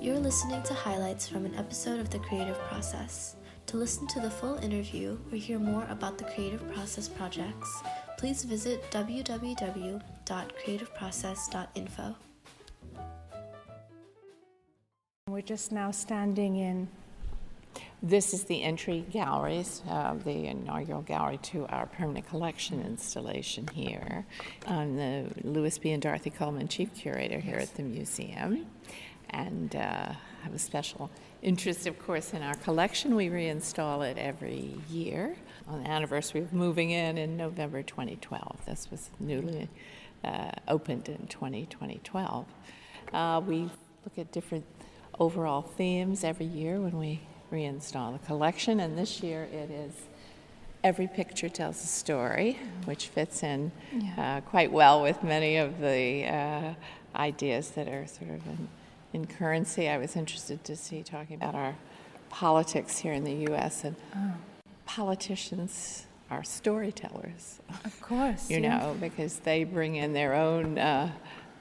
You're listening to highlights from an episode of The Creative Process. To listen to the full interview or hear more about the Creative Process projects, please visit www.creativeprocess.info. We're just now standing in. This is the entry galleries, uh, the inaugural gallery to our permanent collection installation here. I'm the Lewis B. and Dorothy Cullman Chief Curator here at the museum and uh, have a special interest, of course, in our collection. We reinstall it every year on the anniversary of moving in in November 2012. This was newly uh, opened in 2012. Uh, we look at different overall themes every year when we reinstall the collection, and this year it is every picture tells a story, which fits in yeah. uh, quite well with many of the uh, ideas that are sort of in in currency. I was interested to see talking about our politics here in the U.S. and oh. politicians are storytellers. Of course, you yeah. know, because they bring in their own. Uh,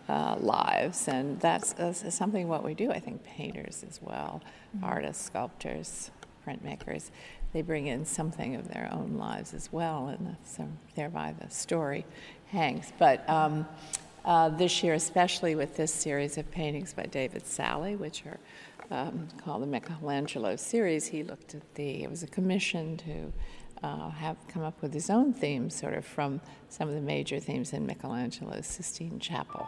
uh, lives, and that's, something what we do. I think painters as well, mm-hmm. artists, sculptors, printmakers, they bring in something of their own lives as well, and so thereby the story hangs. But um, uh, this year, especially with this series of paintings by David Salle, which are um, called the Michelangelo series, he looked at the, it was a commission to uh, have come up with his own themes, sort of from some of the major themes in Michelangelo's Sistine Chapel.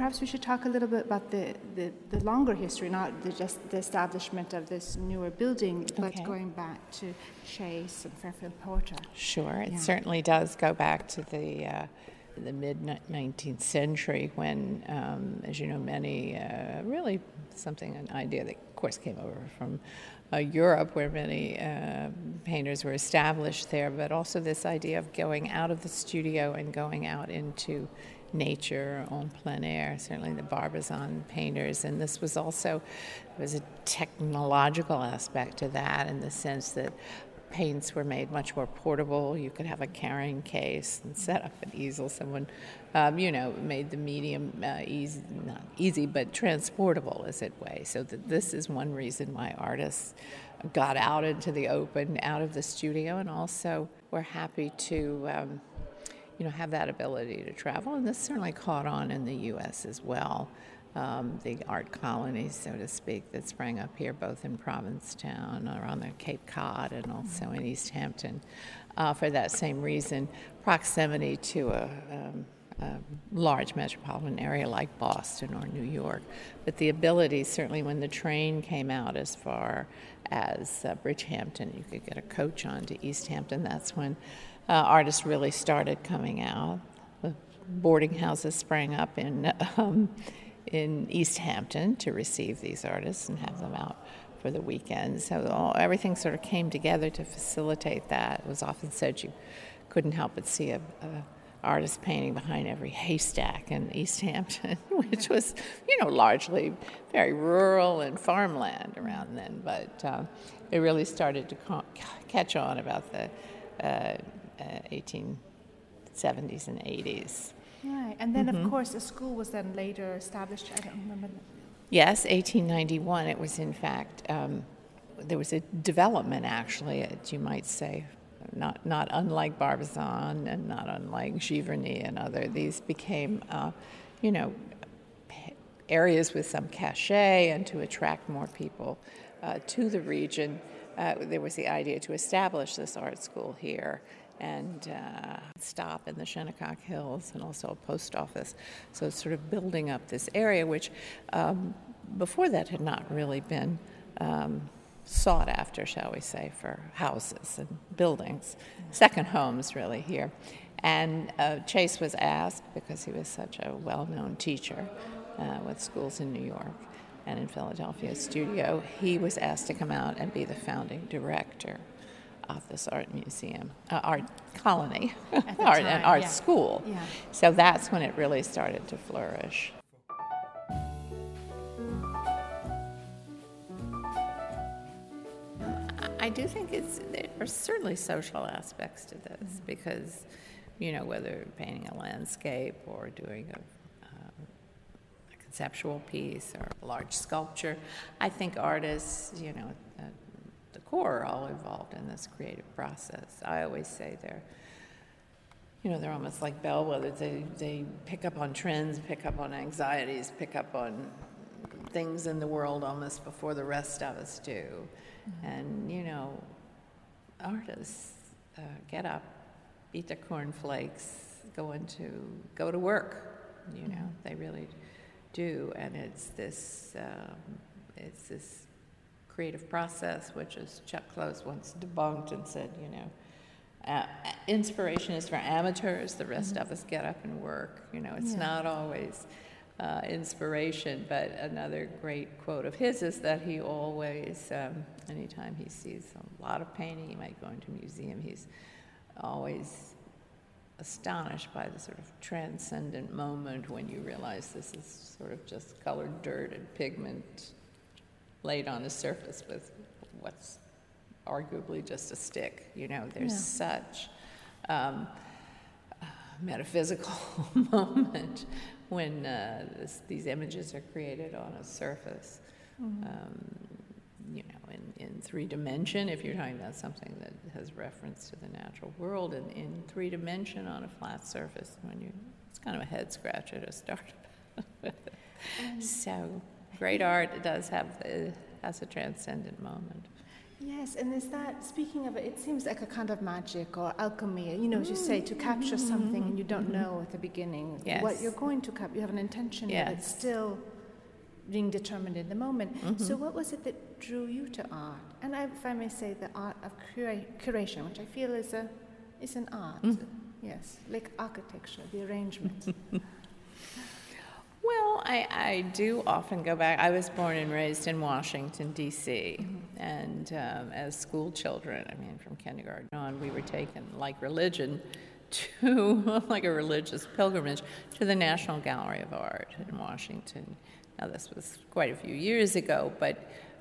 Perhaps we should talk a little bit about the, the, the longer history, not the, just the establishment of this newer building, but okay. going back to Chase and Fairfield Porter. Sure, it yeah. certainly does go back to the uh, the mid 19th century when, um, as you know, many uh, really something, an idea that, of course, came over from uh, Europe, where many uh, painters were established there, but also this idea of going out of the studio and going out into nature on plein air, certainly the Barbizon painters. And this was also was a technological aspect to that in the sense that paints were made much more portable. You could have a carrying case and set up an easel. Someone, um, you know, made the medium uh, easy, not easy, but transportable as it way. So that this is one reason why artists got out into the open, out of the studio, and also were happy to. Um, you know, have that ability to travel, and this certainly caught on in the U.S. as well. Um, the art colonies, so to speak, that sprang up here, both in Provincetown, around the Cape Cod, and also in East Hampton, uh, for that same reason, proximity to a, um, a, large metropolitan area like Boston or New York. But the ability, certainly when the train came out as far as uh, Bridgehampton, you could get a coach on to East Hampton. That's when uh, artists really started coming out. The boarding houses sprang up in um, in East Hampton to receive these artists and have them out for the weekend. So all, everything sort of came together to facilitate that. It was often said you couldn't help but see a, a artist painting behind every haystack in East Hampton, which was, you know, largely very rural and farmland around then. But uh, it really started to ca- catch on about the uh, 1870s and 80s. Right, and then mm-hmm. of course the school was then later established. I don't remember. Yes, 1891. It was in fact um, there was a development actually, as you might say, not not unlike Barbizon and not unlike Giverny and other. These became, uh, you know, areas with some cachet and to attract more people uh, to the region. Uh, there was the idea to establish this art school here and uh, stop in the Shinnecock Hills and also a post office. So it's sort of building up this area, which um, before that had not really been um, sought after, shall we say, for houses and buildings, second homes really here. And uh, Chase was asked, because he was such a well known teacher uh, with schools in New York and in Philadelphia studio, he was asked to come out and be the founding director of this art museum, uh, art colony, art time, and art yeah. school. Yeah. So that's when it really started to flourish. I do think it's there are certainly social aspects to this mm-hmm. because, you know, whether painting a landscape or doing a, uh, a, conceptual piece or a large sculpture, I think artists, you know, core are all involved in this creative process. I always say they're you know, they're almost like bellwethers. They, they pick up on trends, pick up on anxieties, pick up on things in the world almost before the rest of us do. Mm-hmm. And, you know, artists uh, get up, eat their cornflakes, go into, go to work, you know, mm-hmm. they really do. And it's this, um, it's this creative process, which is Chuck Close once debunked and said, you know, uh, inspiration is for amateurs. The rest mm-hmm. of us get up and work. You know, it's yeah. not always uh, inspiration. But another great quote of his is that he always, um, anytime he sees a lot of painting, he might go into a museum. He's always astonished by the sort of transcendent moment when you realize this is sort of just colored dirt and pigment laid on a surface with what's arguably just a stick. You know, there's yeah. such um, metaphysical moment when uh, this, these images are created on a surface. Mm-hmm. Um, you know, in, in three dimension, if you're talking about something that has reference to the natural world, and in three dimension on a flat surface, when you, it's kind of a head scratcher to start with. so, great art does have the, has a transcendent moment. Yes, and is that, speaking of it, it seems like a kind of magic or alchemy, you know, as you say, to capture something and you don't mm-hmm. know at the beginning yes. what you're going to capture. You have an intention, yes. but it's still being determined in the moment. Mm-hmm. So, what was it that drew you to art? And I, if I may say, the art of cura- curation, which I feel is, a, is an art. Mm. Yes, like architecture, the arrangement. I, I do often go back. I was born and raised in Washington, D.C., and um, as school children, I mean, from kindergarten on, we were taken, like religion, to, like a religious pilgrimage, to the National Gallery of Art in Washington. Now, this was quite a few years ago, but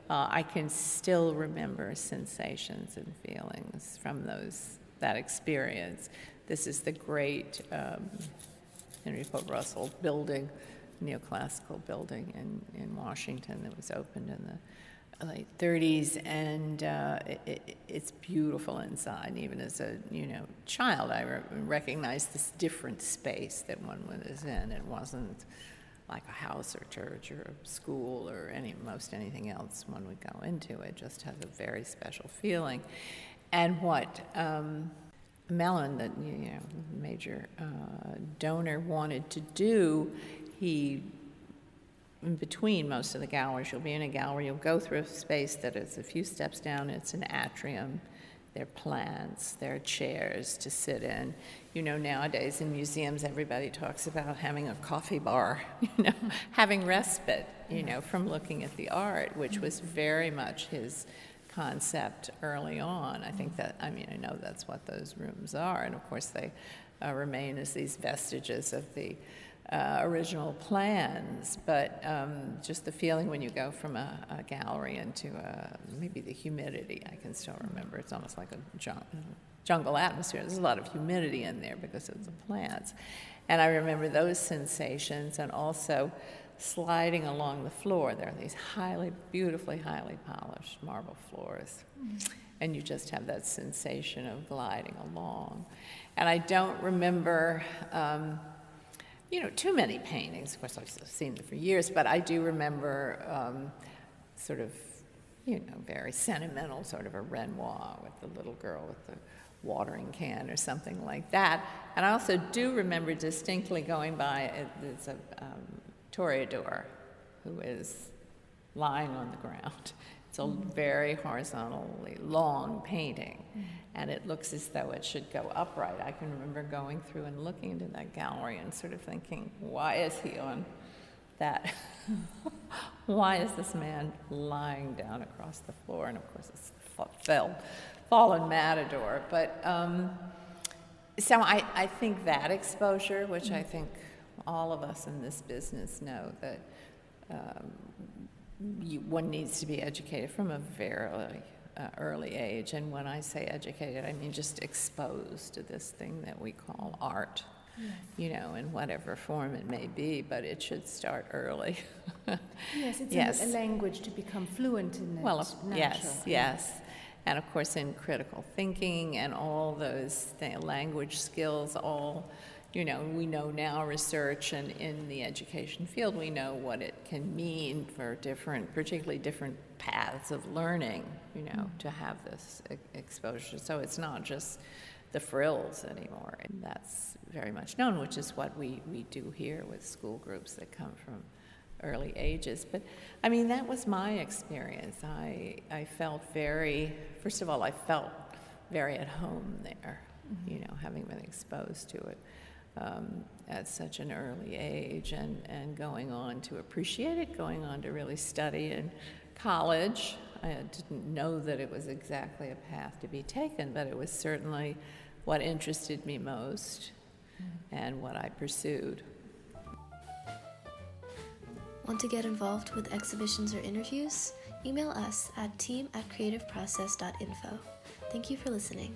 uh, I can still remember sensations and feelings from those that experience. This is the great um, Henry Ford Russell building neoclassical building in, in Washington that was opened in the late 30s, and uh, it, it, it's beautiful inside. Even as a you know child, I re- recognized this different space that one was in. It wasn't like a house or church or school or any most anything else one would go into. It just has a very special feeling. And what um, Mellon, the you know, major uh, donor, wanted to do he in between most of the galleries. You'll be in a gallery, you'll go through a space that is a few steps down, it's an atrium. There are plants, there are chairs to sit in. You know, nowadays in museums, everybody talks about having a coffee bar, you know, having respite, you know, from looking at the art, which was very much his concept early on. I think that, I mean, I know that's what those rooms are, and of course they uh, remain as these vestiges of the uh, original plans, but um, just the feeling when you go from a, a gallery into a, maybe the humidity, I can still remember. It's almost like a jungle atmosphere. There's a lot of humidity in there because of the plants. And I remember those sensations and also sliding along the floor. There are these highly, beautifully, highly polished marble floors. Mm-hmm. And you just have that sensation of gliding along. And I don't remember. Um, you know, too many paintings. Of course, I've seen them for years, but I do remember um, sort of, you know, very sentimental, sort of a Renoir with the little girl with the watering can or something like that. And I also do remember distinctly going by, it's a um, toreador who is lying on the ground. It's a very horizontally long painting, and it looks as though it should go upright. I can remember going through and looking into that gallery and sort of thinking, why is he on that? why is this man lying down across the floor? And of course, it's fell, fallen matador. But um, so I, I think that exposure, which I think all of us in this business know that um, you, one needs to be educated from a very uh, early age. And when I say educated, I mean just exposed to this thing that we call art. Yes. You know, in whatever form it may be, but it should start early. yes, it's yes. A, a, language to become fluent in it. Well, yes, yes. And of course, in critical thinking and all those th- language skills, all you know, we know now research and in the education field, we know what it can mean for different, particularly different paths of learning, you know, mm. to have this exposure. So it's not just the frills anymore. And that's very much known, which is what we, we do here with school groups that come from early ages. But I mean, that was my experience. I, I felt very, first of all, I felt very at home there, mm-hmm. you know, having been exposed to it um, at such an early age and, and going on to appreciate it, going on to really study in college. I didn't know that it was exactly a path to be taken, but it was certainly what interested me most and what I pursued. Want to get involved with exhibitions or interviews? Email us at team at creativeprocess.info. Thank you for listening.